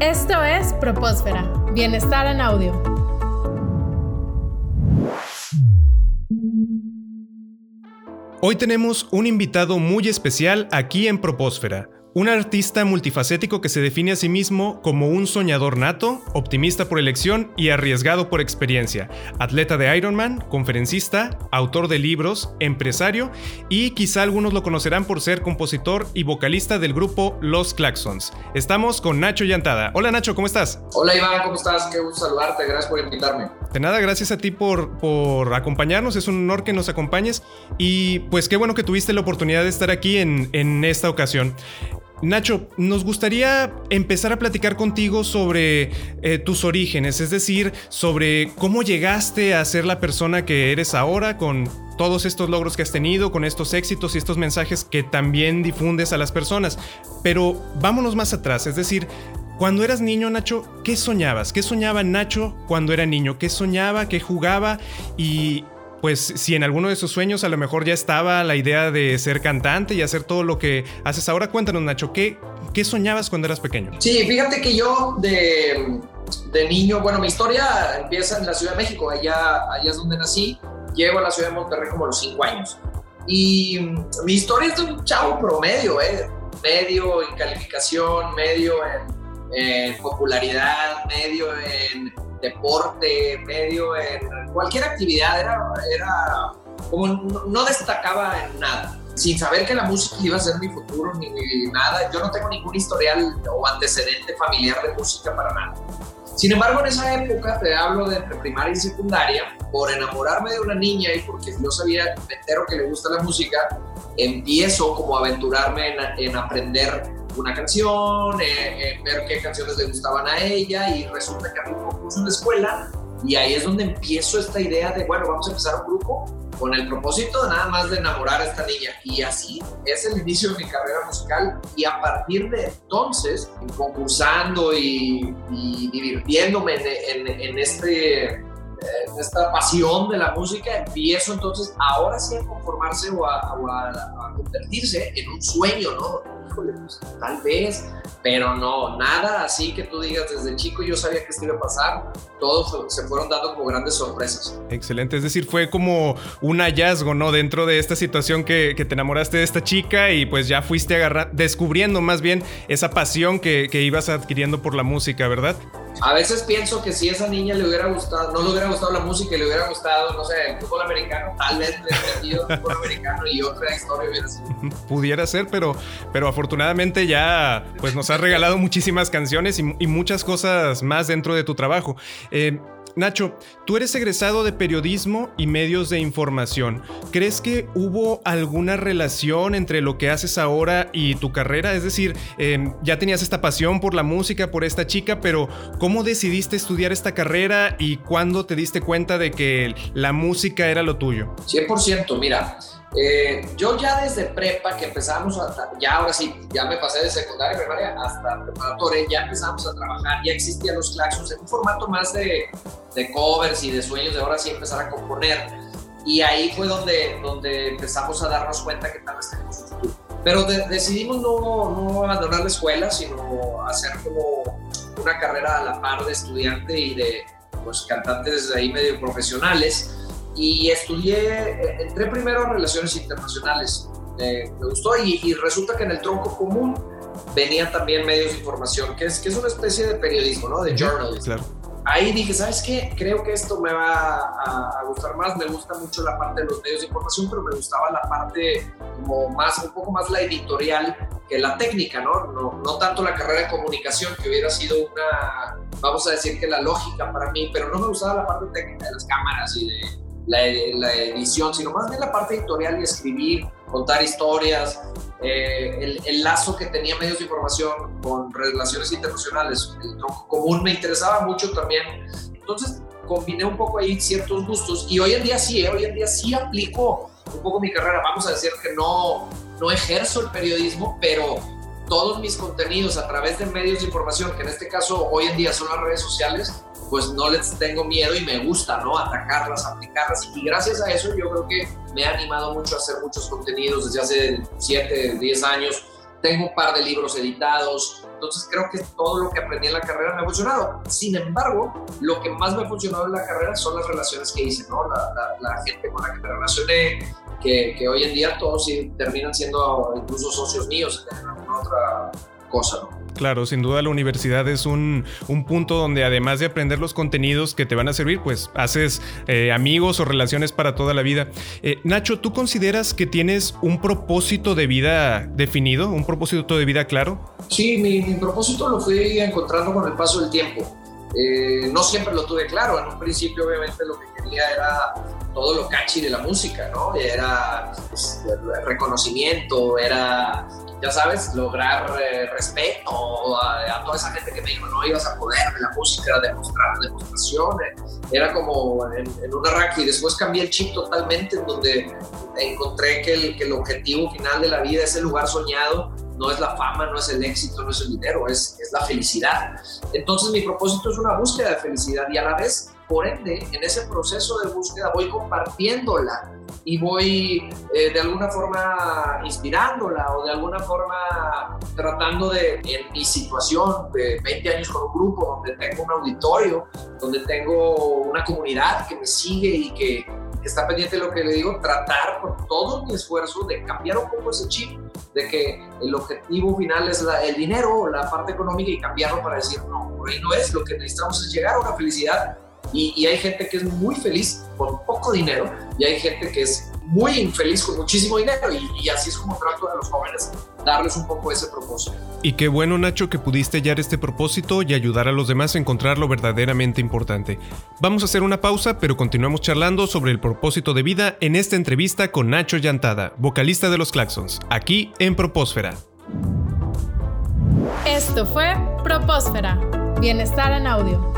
Esto es Propósfera, Bienestar en Audio. Hoy tenemos un invitado muy especial aquí en Propósfera. Un artista multifacético que se define a sí mismo como un soñador nato, optimista por elección y arriesgado por experiencia, atleta de Ironman, conferencista, autor de libros, empresario y quizá algunos lo conocerán por ser compositor y vocalista del grupo Los Claxons. Estamos con Nacho Llantada. Hola Nacho, ¿cómo estás? Hola Iván, ¿cómo estás? Qué gusto saludarte, gracias por invitarme. De nada, gracias a ti por, por acompañarnos, es un honor que nos acompañes y pues qué bueno que tuviste la oportunidad de estar aquí en, en esta ocasión. Nacho, nos gustaría empezar a platicar contigo sobre eh, tus orígenes, es decir, sobre cómo llegaste a ser la persona que eres ahora con todos estos logros que has tenido, con estos éxitos y estos mensajes que también difundes a las personas. Pero vámonos más atrás, es decir, cuando eras niño, Nacho, ¿qué soñabas? ¿Qué soñaba Nacho cuando era niño? ¿Qué soñaba? ¿Qué jugaba? Y pues si en alguno de sus sueños a lo mejor ya estaba la idea de ser cantante y hacer todo lo que haces ahora, cuéntanos Nacho, ¿qué, qué soñabas cuando eras pequeño? Sí, fíjate que yo de, de, niño, bueno, mi historia empieza en la Ciudad de México, allá, allá es donde nací, llego a la Ciudad de Monterrey como los cinco años. Y mi historia es de un chavo promedio, ¿eh? medio en calificación, medio en popularidad, medio en deporte, medio en cualquier actividad, era, era como no, destacaba en nada. Sin saber que la música iba a ser mi futuro ni, nada, yo no tengo ningún historial o antecedente familiar de música para nada. Sin embargo, en esa época, te hablo de entre primaria y secundaria, por enamorarme de una niña y porque yo sabía, me entero que le gusta la música, empiezo como a aventurarme en, en aprender una canción, eh, ver qué canciones le gustaban a ella y resulta que había un concurso en la escuela y ahí es donde empiezo esta idea de, bueno, vamos a empezar un grupo con el propósito de nada más de enamorar a esta niña. Y así es el inicio de mi carrera musical y a partir de entonces, concursando y, divirtiéndome en, este esta pasión de la música, empiezo entonces ahora sí a conformarse o a, a convertirse en un sueño, ¿no? Pues, tal vez, pero no, nada así que tú digas desde chico yo sabía que esto iba a pasar, todos se fueron dando como grandes sorpresas. Excelente, es decir, fue como un hallazgo, ¿no? Dentro de esta situación que, te enamoraste de esta chica y pues ya fuiste agarrar, descubriendo más bien esa pasión que, que ibas adquiriendo por la música, ¿verdad? A veces pienso que si esa niña le hubiera gustado, no le hubiera gustado la música y le hubiera gustado, no sé, el fútbol americano, tal vez le hubiera el fútbol americano y otra historia hubiera sido. Pudiera ser, pero, pero afortunadamente ya pues nos has regalado muchísimas canciones y, y muchas cosas más dentro de tu trabajo. Eh, Nacho, tú eres egresado de periodismo y medios de información. ¿Crees que hubo alguna relación entre lo que haces ahora y tu carrera? Es decir, em, ya tenías esta pasión por la música, por esta chica, pero ¿cómo decidiste estudiar esta carrera y cuándo te diste cuenta de que la música era lo tuyo? 100%, mira. Eh, yo ya desde prepa que empezamos a, ya ahora sí, ya me pasé de secundaria, primaria hasta preparatoria, ya empezamos a trabajar, ya existían los claxons en un formato más de, de covers y de sueños de ahora sí empezar a componer. Y ahí fue donde, donde empezamos a darnos cuenta que tal vez tenemos un futuro. Pero decidimos no, no abandonar la escuela, sino hacer como una carrera a la par de estudiante y de pues, cantantes ahí medio profesionales y estudié, eh, entré primero en relaciones internacionales, me gustó y, resulta que en el tronco común venían también medios de información, que es, que es una especie de periodismo, ¿no? De journalism. Ahí dije, ¿sabes qué? Creo que esto me va a, gustar más. Me gusta mucho la parte de los medios de información, pero me gustaba la parte como más, un poco más la editorial que la técnica, ¿no? No, no tanto la carrera de comunicación, que hubiera sido una, vamos a decir que la lógica para mí, pero no me gustaba la parte técnica de las cámaras y de la, edición, sino más bien la parte editorial y escribir, contar historias, eh, el, lazo que tenía medios de información con relaciones internacionales, el tronco común me interesaba mucho también. Entonces combiné un poco ahí ciertos gustos y hoy en día sí, eh, hoy en día sí aplico un poco mi carrera. Vamos a decir que no, no ejerzo el periodismo, pero todos mis contenidos a través de medios de información, que en este caso hoy en día son las redes sociales, pues no les tengo miedo y me gusta, ¿no? Atacarlas, aplicarlas. Y gracias a eso yo creo que me ha animado mucho a hacer muchos contenidos desde hace 7, 10 años. Tengo un par de libros editados, Entonces creo que todo lo que aprendí en la carrera me ha funcionado. Sin embargo, lo que más me ha funcionado en la carrera son las relaciones que hice, ¿no? La, gente con la que me relacioné, que, que hoy en día todos terminan siendo incluso socios míos en otra cosa, ¿no? Claro, sin duda la universidad es un, punto donde además de aprender los contenidos que te van a servir, pues haces eh, amigos o relaciones para toda la vida. Eh, Nacho, ¿tú consideras que tienes un propósito de vida definido, un propósito de vida claro? Sí, mi, propósito lo fui encontrando con el paso del tiempo. Eh, no siempre lo tuve claro. En un principio, obviamente, lo que quería era todo lo catchy de la música, ¿no? Era pues, reconocimiento, era ya sabes, lograr eh, respeto a, toda esa gente que me dijo, no ibas a poder de la música, demostrar demostraciones. Era como en, en un arranque y después cambié el chip totalmente en donde encontré que el, que el objetivo final de la vida, ese lugar soñado, no es la fama, no es el éxito, no es el dinero, es, es la felicidad. Entonces mi propósito es una búsqueda de felicidad y a la vez, por ende, en ese proceso de búsqueda voy compartiéndola y voy eh, de alguna forma inspirándola o de alguna forma tratando de, en mi situación de 20 años con un grupo, donde tengo un auditorio, donde tengo una comunidad que me sigue y que, está pendiente de lo que le digo, tratar con todo mi esfuerzo de cambiar un poco ese chip de que el objetivo final es el dinero, la parte económica y cambiarlo para decir, no, por ahí no es, lo que necesitamos es llegar a una felicidad y, hay gente que es muy feliz con poco dinero y hay gente que es muy infeliz con muchísimo dinero y, así es como trato a los jóvenes darles un poco ese propósito. Y qué bueno Nacho que pudiste hallar este propósito y ayudar a los demás a encontrar lo verdaderamente importante. Vamos a hacer una pausa pero continuamos charlando sobre el propósito de vida en esta entrevista con Nacho Llantada, vocalista de los Claxons, aquí en Propósfera. Esto fue Propósfera, bienestar en audio.